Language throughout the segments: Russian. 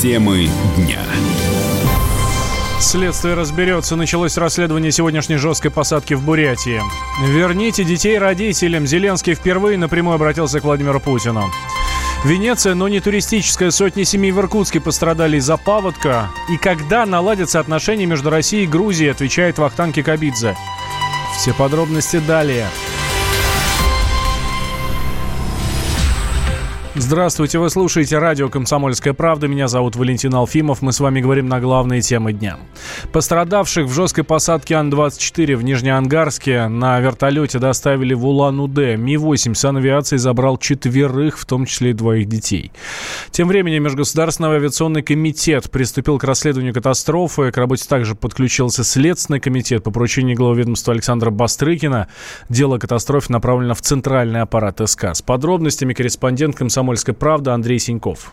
Темы дня. Следствие разберется. Началось расследование сегодняшней жесткой посадки в Бурятии. Верните детей родителям. Зеленский впервые напрямую обратился к Владимиру Путину. Венеция, но не туристическая. Сотни семей в Иркутске пострадали из-за паводка. И когда наладятся отношения между Россией и Грузией, отвечает Вахтанг Кикабидзе. Все подробности далее. Здравствуйте, вы слушаете радио «Комсомольская правда». Меня зовут Валентин Алфимов. Мы с вами говорим на главные темы дня. Пострадавших в жесткой посадке Ан-24 в Нижнеангарске на вертолете доставили в Улан-Удэ. Ми-8 санавиации забрал четверых, в том числе и двоих детей. Тем временем Межгосударственный авиационный комитет приступил к расследованию катастрофы. К работе также подключился Следственный комитет по поручению главы ведомства Александра Бастрыкина. Дело катастрофы направлено в центральный аппарат СК. С подробностями корреспондент «Комсомольской «Комсомольская правда» Андрей Синьков.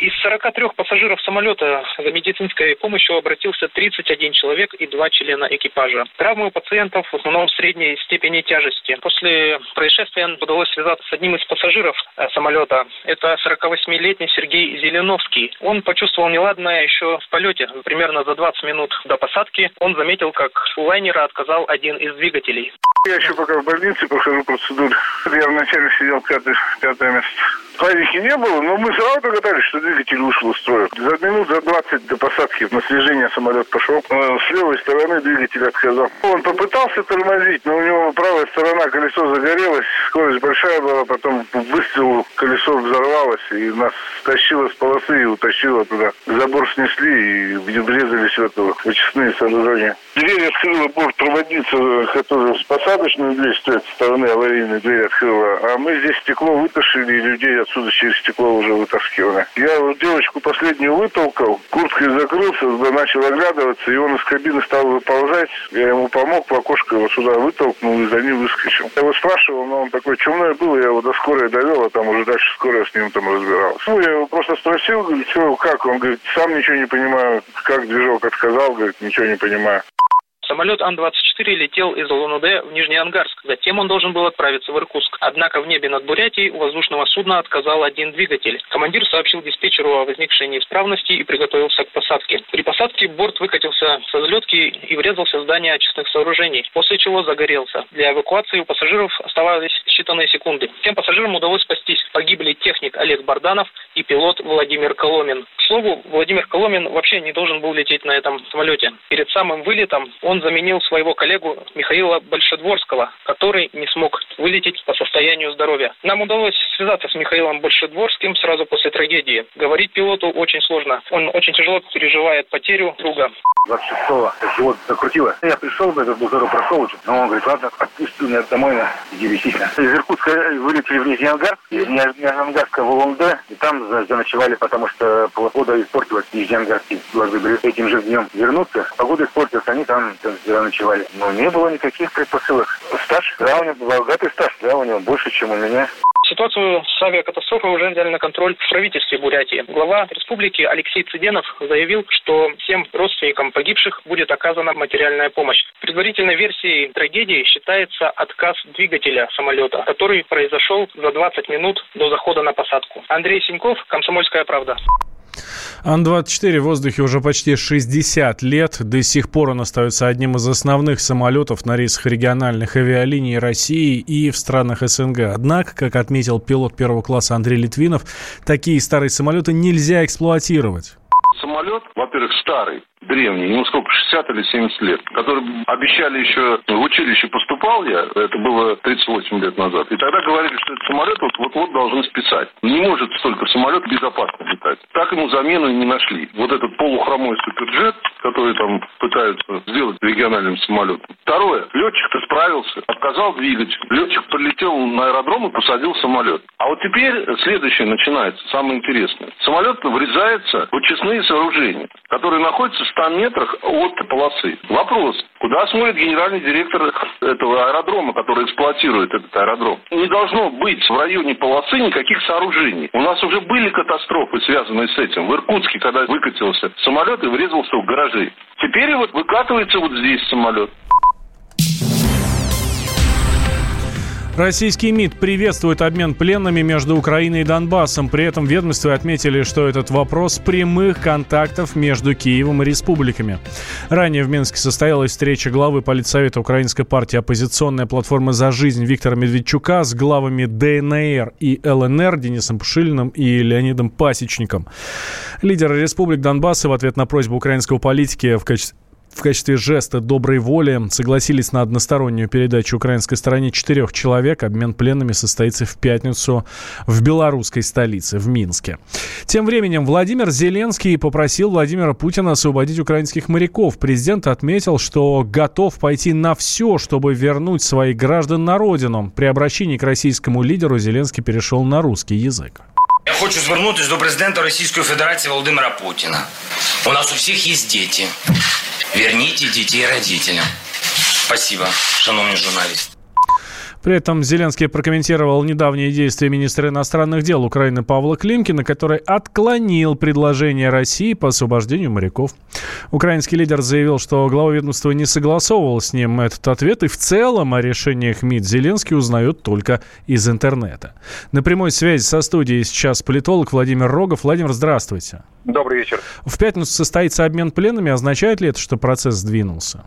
Из 43 пассажиров самолета за медицинской помощью обратился 31 человек и два члена экипажа. Травмы у пациентов в основном средней степени тяжести. После происшествия удалось связаться с одним из пассажиров э, самолета. Это 48-летний Сергей Зеленовский. Он почувствовал неладное еще в полете. Примерно за 20 минут до посадки он заметил, как у лайнера отказал один из двигателей. Я еще пока в больнице прохожу процедуру. Я вначале сидел пятый, пятое место. Паники не было, но мы сразу догадались, что двигатель вышел из строя. За минут за 20 до посадки на слежение самолет пошел. Э, с левой стороны двигатель отказал. Он попытался тормозить, но у него правая сторона колесо загорелось, скорость большая была, потом выстрел, колесо взорвалось и нас стащило с полосы и утащило туда. Забор снесли и врезались в это вычистные сооружения. Дверь открыла бортпроводница, которая с посадочной дверь с той стороны аварийной дверь открыла, а мы здесь стекло вытащили и людей отсюда через стекло уже вытаскивали. Я вот девочку последнюю вытолкал, курткой закрылся, начал оглядываться, и он из кабины стал выползать. Я ему помог, в окошко его сюда вытолкнул и за ним выскочил. Я его спрашивал, но он такой чумной был, я его до скорой довел, а там уже дальше скорая с ним там разбиралась. Ну, я его просто спросил, говорю, что, как? Он говорит, сам ничего не понимаю, как движок отказал, говорит, ничего не понимаю. Самолет Ан-24 летел из Улан-Удэ в Нижнеангарск. Затем он должен был отправиться в Иркутск. Однако в небе над Бурятией у воздушного судна отказал один двигатель. Командир сообщил диспетчеру о возникшей неисправности и приготовился к посадке. При посадке борт выкатился со взлетки и врезался в здание очистных сооружений, после чего загорелся. Для эвакуации у пассажиров оставались считанные секунды. Всем пассажирам удалось спастись. Погибли техник Олег Барданов и пилот Владимир Коломин. К слову, Владимир Коломин вообще не должен был лететь на этом самолете. Перед самым вылетом он он заменил своего коллегу Михаила Большедворского, который не смог вылететь по состоянию здоровья. Нам удалось связаться с Михаилом Большедворским сразу после трагедии. Говорить пилоту очень сложно. Он очень тяжело переживает потерю друга. 26-го живот закрутило. Я пришел, этот бузору прошел. Но он говорит, ладно, отпусти меня домой, иди висись. Из Иркутска вылетели в Нижнеангарск, из Нижнеангарска в Улан-Удэ, и там заночевали, потому что погода испортилась в Нижнеангарске. Должны были этим же днем вернуться. Погода испортилась, они там заночевали. Но не было никаких предпосылок. Стаж, да, у него богатый стаж, да, у него больше, чем у меня. Ситуацию с авиакатастрофой уже взяли на контроль в правительстве Бурятии. Глава республики Алексей Цыденов заявил, что всем родственникам погибших будет оказана материальная помощь. Предварительной версией трагедии считается отказ двигателя самолета, который произошел за 20 минут до захода на посадку. Андрей Синьков, «Комсомольская правда». Ан-24 в воздухе уже почти 60 лет. До сих пор он остается одним из основных самолетов на рейсах региональных авиалиний России и в странах СНГ. Однако, как отметил пилот первого класса Андрей Литвинов, такие старые самолеты нельзя эксплуатировать. Самолет, во-первых, старый, древний, ему сколько, 60 или 70 лет, который обещали еще, в училище поступал я, это было 38 лет назад, и тогда говорили, что этот самолет вот-вот должны списать. Не может столько самолет безопасно летать. Так ему замену не нашли. Вот этот полухромой суперджет, который там пытаются сделать региональным самолетом. Второе, летчик-то справился, отказал двигатель. Летчик полетел на аэродром и посадил самолет. А вот теперь следующее начинается, самое интересное. Самолет врезается в очистные сооружения, которые находятся 100 метрах от полосы. Вопрос, куда смотрит генеральный директор этого аэродрома, который эксплуатирует этот аэродром? Не должно быть в районе полосы никаких сооружений. У нас уже были катастрофы, связанные с этим. В Иркутске, когда выкатился самолет и врезался в гаражи. Теперь вот выкатывается вот здесь самолет. Российский МИД приветствует обмен пленными между Украиной и Донбассом. При этом ведомстве отметили, что этот вопрос прямых контактов между Киевом и республиками. Ранее в Минске состоялась встреча главы Политсовета Украинской партии «Оппозиционная платформа за жизнь» Виктора Медведчука с главами ДНР и ЛНР Денисом Пушилиным и Леонидом Пасечником. Лидеры республик Донбасса в ответ на просьбу украинского политики в качестве в качестве жеста доброй воли согласились на одностороннюю передачу украинской стороне четырех человек. Обмен пленными состоится в пятницу в белорусской столице, в Минске. Тем временем Владимир Зеленский попросил Владимира Путина освободить украинских моряков. Президент отметил, что готов пойти на все, чтобы вернуть своих граждан на родину. При обращении к российскому лидеру Зеленский перешел на русский язык. Я хочу звернутися до президента Російської Федерації Володимира Путіна. У нас у всіх є діти. Верните детей родителям. Спасибо, шановні журналисты. При этом Зеленский прокомментировал недавние действия министра иностранных дел Украины Павла Климкина, который отклонил предложение России по освобождению моряков. Украинский лидер заявил, что глава ведомства не согласовывал с ним этот ответ, и в целом о решениях МИД Зеленский узнает только из интернета. На прямой связи со студией сейчас политолог Владимир Рогов. Владимир, здравствуйте. Добрый вечер. В пятницу состоится обмен пленами. Означает ли это, что процесс сдвинулся?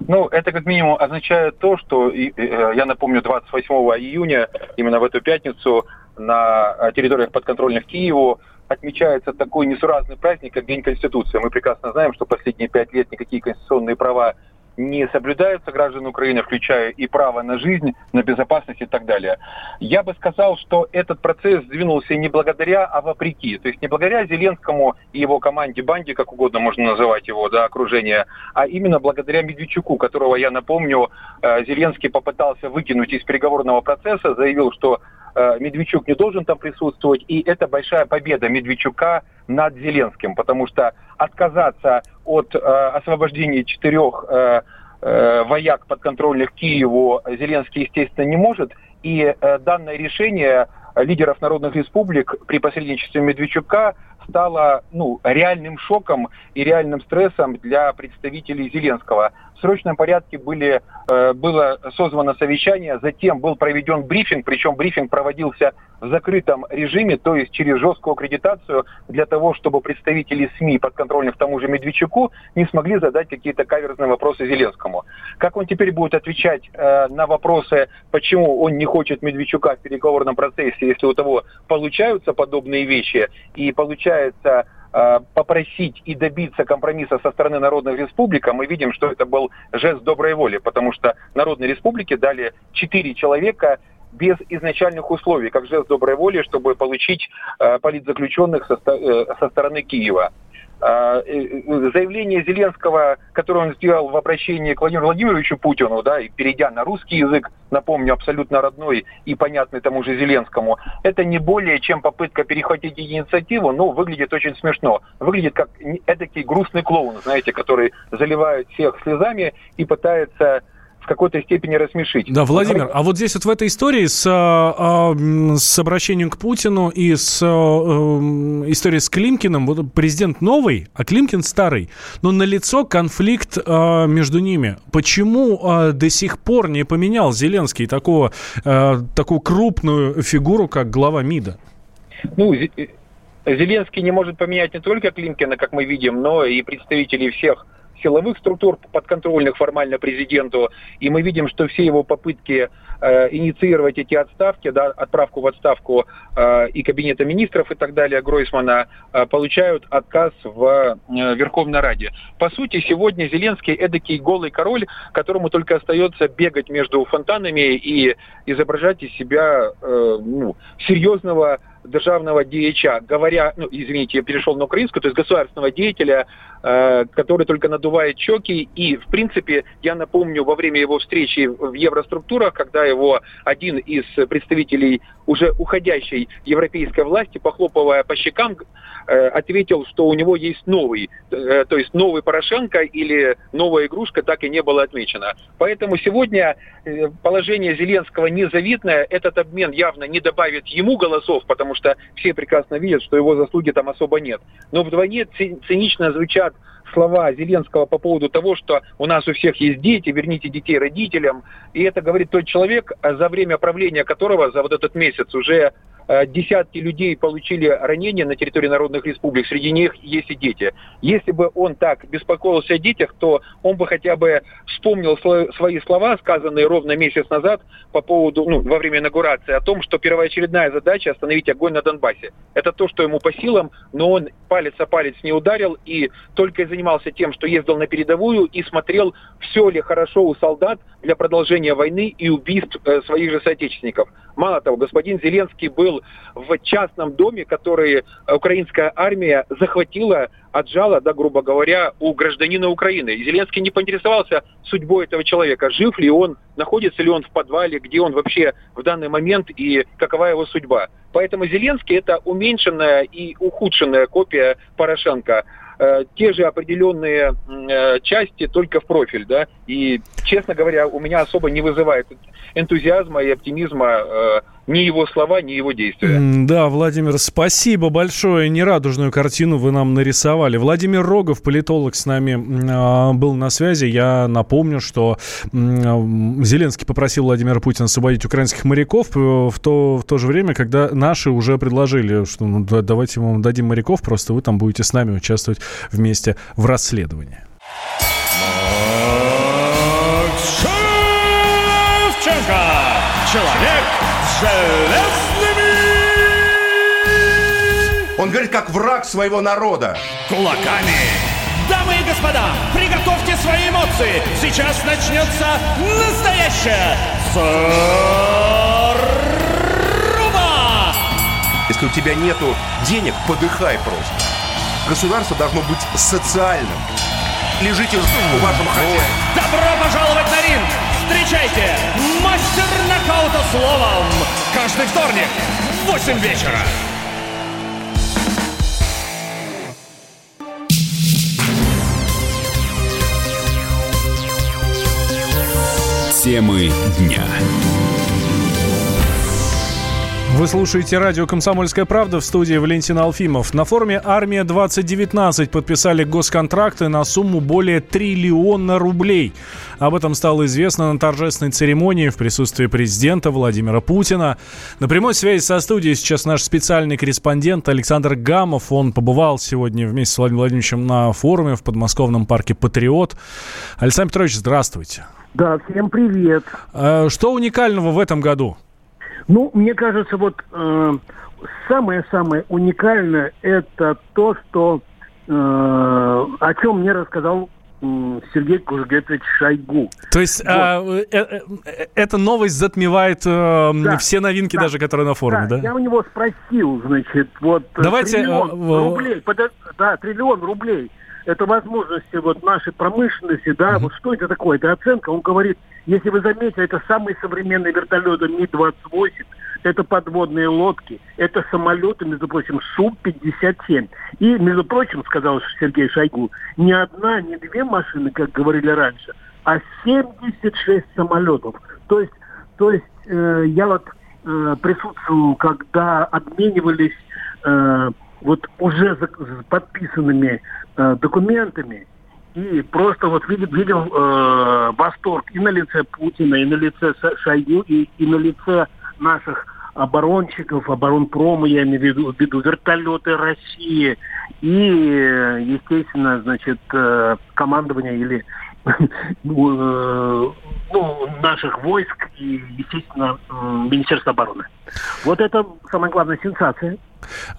Ну, это как минимум означает то, что, э, я напомню, 28 июня, именно в эту пятницу, на территориях подконтрольных Киеву отмечается такой несуразный праздник, как День Конституции. Мы прекрасно знаем, что последние пять лет никакие конституционные права не соблюдаются граждан Украины, включая и право на жизнь, на безопасность и так далее. Я бы сказал, что этот процесс сдвинулся не благодаря, а вопреки. То есть не благодаря Зеленскому и его команде, банде, как угодно можно называть его, да, окружение, а именно благодаря Медведчуку, которого, я напомню, э, Зеленский попытался выкинуть из переговорного процесса, заявил, что Медведчук не должен там присутствовать, и это большая победа Медведчука над Зеленским, потому что отказаться от э, освобождения четырех э, э, вояк подконтрольных Киеву Зеленский, естественно, не может. И э, данное решение лидеров народных республик при посредничестве Медведчука стало ну, реальным шоком и реальным стрессом для представителей Зеленского. В срочном порядке были, э, было созвано совещание, затем был проведен брифинг, причем брифинг проводился в закрытом режиме, то есть через жесткую аккредитацию, для того, чтобы представители СМИ, подконтрольных тому же Медведчуку, не смогли задать какие-то каверзные вопросы Зеленскому. Как он теперь будет отвечать э, на вопросы, почему он не хочет Медведчука в переговорном процессе, если у того получаются подобные вещи и получается Э, попросить и добиться компромисса со стороны Народных Республик, а мы видим, что это был жест доброй воли, потому что Народные Республики дали четыре человека без изначальных условий, как жест доброй воли, чтобы получить э, политзаключенных со, э, со стороны Киева. А, заявление Зеленского, которое он сделал в обращении к Владимиру Владимировичу Путину, да, и перейдя на русский язык, напомню, абсолютно родной и понятный тому же Зеленскому, это не более чем попытка перехватить инициативу, но выглядит очень смешно. Выглядит как эдакий грустный клоун, знаете, который заливает всех слезами и пытается в какой-то степени рассмешить. Да, Владимир, а вот здесь вот в этой истории с, а, а, с обращением к Путину и с а, историей с Климкиным, вот президент новый, а Климкин старый, но налицо конфликт между ними. Почему до сих пор не поменял Зеленский такого, такую крупную фигуру, как глава МИДа? Ну, Зеленский не может поменять не только Климкина, как мы видим, но и представителей всех силовых структур подконтрольных формально президенту, и мы видим, что все его попытки э, инициировать эти отставки, да, отправку в отставку э, и Кабинета министров и так далее Гройсмана э, получают отказ в э, Верховной Раде. По сути, сегодня Зеленский эдакий голый король, которому только остается бегать между фонтанами и изображать из себя э, ну, серьезного державного діяча, говоря, ну, извините, я перешел на украинскую, то есть государственного деятеля, э, который только надувает щеки. И, в принципе, я напомню, во время его встречи в евроструктурах, когда его один из представителей уже уходящей европейской власти, похлопывая по щекам, э, ответил, что у него есть новый, э, то есть новый Порошенко или новая игрушка так и не было отмечено. Поэтому сегодня положение Зеленского незавидное, этот обмен явно не добавит ему голосов, потому что все прекрасно видят, что его заслуги там особо нет. Но вдвойне цинично звучат слова Зеленского по поводу того, что у нас у всех есть дети, верните детей родителям. И это говорит тот человек, за время правления которого за вот этот месяц уже десятки людей получили ранения на территории народных республик, среди них есть и дети. Если бы он так беспокоился о детях, то он бы хотя бы вспомнил свои слова, сказанные ровно месяц назад по поводу, ну, во время инаугурации, о том, что первоочередная задача остановить огонь на Донбассе. Это то, что ему по силам, но он палец о палец не ударил и только и занимался тем, что ездил на передовую и смотрел, все ли хорошо у солдат для продолжения войны и убийств э, своих же соотечественников. Мало того, господин Зеленский был в частном доме, который украинская армия захватила, отжала, да, грубо говоря, у гражданина Украины. И Зеленский не поинтересовался судьбой этого человека, жив ли он, находится ли он в подвале, где он вообще в данный момент и какова его судьба. Поэтому Зеленский это уменьшенная и ухудшенная копия Порошенко э, те же определенные э, части только в профиль, да, и, честно говоря, у меня особо не вызывает энтузиазма и оптимизма э, ни его слова, ни его действия. Да, Владимир, спасибо большое. Нерадужную картину вы нам нарисовали. Владимир Рогов, политолог, с нами э, был на связи. Я напомню, что э, Зеленский попросил Владимира Путина освободить украинских моряков в то, в то же время, когда наши уже предложили, что ну, давайте вам дадим моряков, просто вы там будете с нами участвовать вместе в расследовании. Человек железными... Он говорит, как враг своего народа. Кулаками. Дамы и господа, приготовьте свои эмоции. Сейчас начнется настоящая заруба. Если у тебя нету денег, подыхай просто. Государство должно быть социальным. Лежите в вашем хозяине. Добро пожаловать Каждый вторник в 8 вечера. Темы дня. Вы слушаете радио «Комсомольская правда» в студии Валентин Алфимов. На форуме «Армия-2019» подписали госконтракты на сумму более триллиона рублей. Об этом стало известно на торжественной церемонии в присутствии президента Владимира Путина. На прямой связи со студией сейчас наш специальный корреспондент Александр Гамов. Он побывал сегодня вместе с Владимиром Владимировичем на форуме в подмосковном парке «Патриот». Александр Петрович, здравствуйте. Да, всем привет. А, что уникального в этом году? Ну, мне кажется, вот э, самое-самое уникальное это то, что э, о чем мне рассказал Сергей Кужгетович Шойгу. То есть вот. а, э, э, э, эта новость затмевает э, да, все новинки да, даже, которые на форуме, да, да? Я у него спросил, значит, вот Давайте, триллион э, рублей, под, да, триллион рублей это возможности вот нашей промышленности, да, mm-hmm. вот что это такое, это оценка, он говорит, если вы заметили, это самые современные вертолеты Ми-28, это подводные лодки, это самолеты, между прочим, Су-57. И, между прочим, сказал Сергей Шойгу, не одна, не две машины, как говорили раньше, а 76 самолетов. То есть, то есть э, я вот э, присутствовал, когда обменивались э, вот уже подписанными э, документами, и просто вот видел, видел э, восторг и на лице Путина, и на лице Шойгу, и, и на лице наших оборонщиков, оборонпрома, я имею в виду, в виду вертолеты России, и, естественно, значит, э, командование или ну, э, ну, наших войск и, естественно, Министерства обороны. Вот это самая главная сенсация.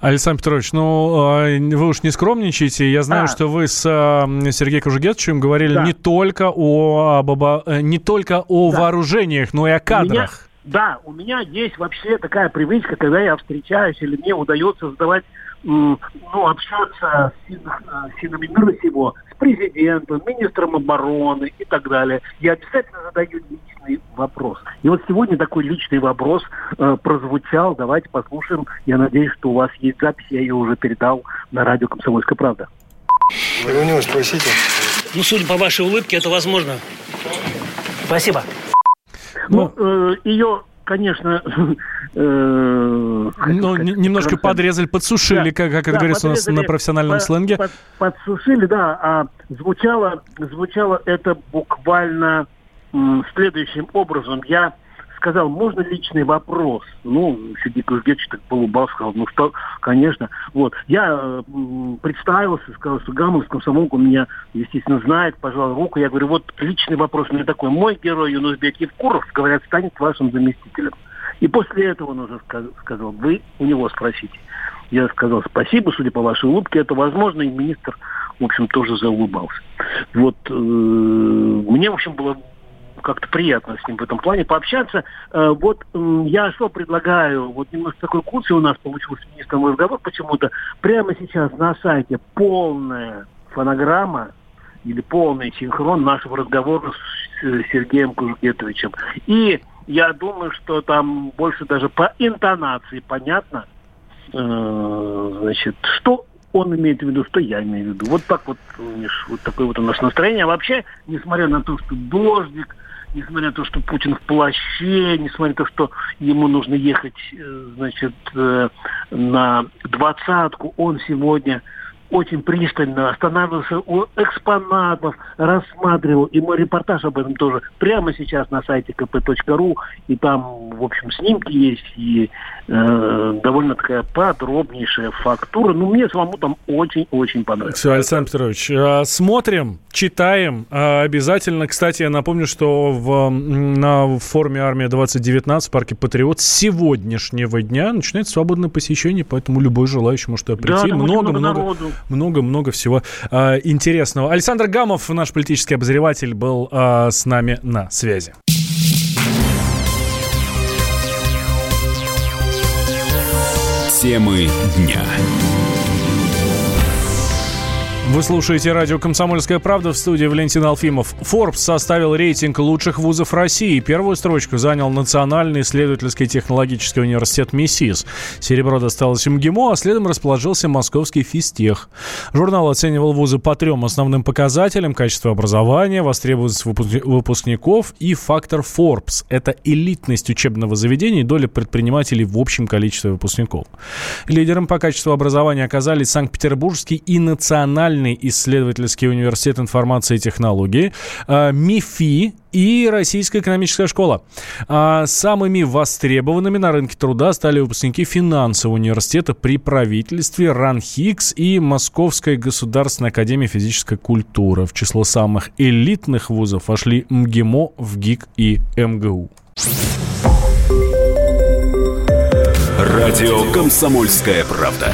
Александр Петрович, ну, а, вы уж не скромничайте. Я знаю, а. что вы с Сергеем Кужугетовичем говорили да. не только о, об, э, не только о да. вооружениях, но и о кадрах. Меня, да, у меня есть вообще такая привычка, когда я встречаюсь или мне удается задавать ну, общаться с силами мира сего, с президентом, министром обороны и так далее. Я обязательно задаю личный вопрос. И вот сегодня такой личный вопрос э, прозвучал. Давайте послушаем. Я надеюсь, что у вас есть запись. Я ее уже передал на радио «Комсомольская правда». Вы у него спросите. Ну, судя по вашей улыбке, это возможно. Спасибо. Ну, ну э, ее конечно, э, ну, немножко подрезали, подсушили, как, как это говорится у нас на профессиональном сленге. подсушили, да, а звучало, звучало это буквально следующим образом. Я сказал, можно личный вопрос? Ну, Сергей Кузьевич так полубал, сказал, ну что, конечно. Вот. Я э, представился, сказал, что Гамов комсомолку меня, естественно, знает, пожал руку. Я говорю, вот личный вопрос меня такой. Мой герой Юнусбек Евкуров, говорят, станет вашим заместителем. И после этого он уже сказал, вы у него спросите. Я сказал, спасибо, судя по вашей улыбке, это возможно, и министр, в общем, тоже заулыбался. Вот э, мне, в общем, было как-то приятно с ним в этом плане пообщаться. Э, вот я что предлагаю, вот немножко такой курс у нас получился министром разговор почему-то. Прямо сейчас на сайте полная фонограмма или полный синхрон нашего разговора с Сергеем Кужгетовичем. И я думаю, что там больше даже по интонации понятно, э, значит, что он имеет в виду, что я имею в виду. Вот так вот, вот такое вот у нас настроение. А вообще, несмотря на то, что дождик, несмотря на то, что Путин в плаще, несмотря на то, что ему нужно ехать, э, значит, э, на двадцатку, он сегодня очень пристально останавливался у экспонатов, рассматривал. И мой репортаж об этом тоже прямо сейчас на сайте kp.ru. И там, в общем, снимки есть и э, довольно такая подробнейшая фактура. Ну, мне самому там очень-очень понравилось. Все, Александр Петрович, э, смотрим, читаем. Э, обязательно, кстати, я напомню, что в, на форуме «Армия-2019» в парке «Патриот» с сегодняшнего дня начинается свободное посещение, поэтому любой желающий может туда прийти. Много-много много-много всего э, интересного. Александр Гамов, наш политический обозреватель, был э, с нами на связи. Темы дня. Вы слушаете радио «Комсомольская правда» в студии Валентин Алфимов. Forbes составил рейтинг лучших вузов России. Первую строчку занял Национальный исследовательский технологический университет МИСИС. Серебро досталось МГИМО, а следом расположился Московский физтех. Журнал оценивал вузы по трем основным показателям – качество образования, востребованность выпускников и фактор Forbes – это элитность учебного заведения и доля предпринимателей в общем количестве выпускников. Лидером по качеству образования оказались Санкт-Петербургский и Национальный Национальный исследовательский университет информации и технологий, а, МИФИ и Российская экономическая школа. А самыми востребованными на рынке труда стали выпускники финансового университета при правительстве РАНХИКС и Московская государственная академия физической культуры. В число самых элитных вузов вошли МГИМО, ВГИК и МГУ. Радио «Комсомольская правда».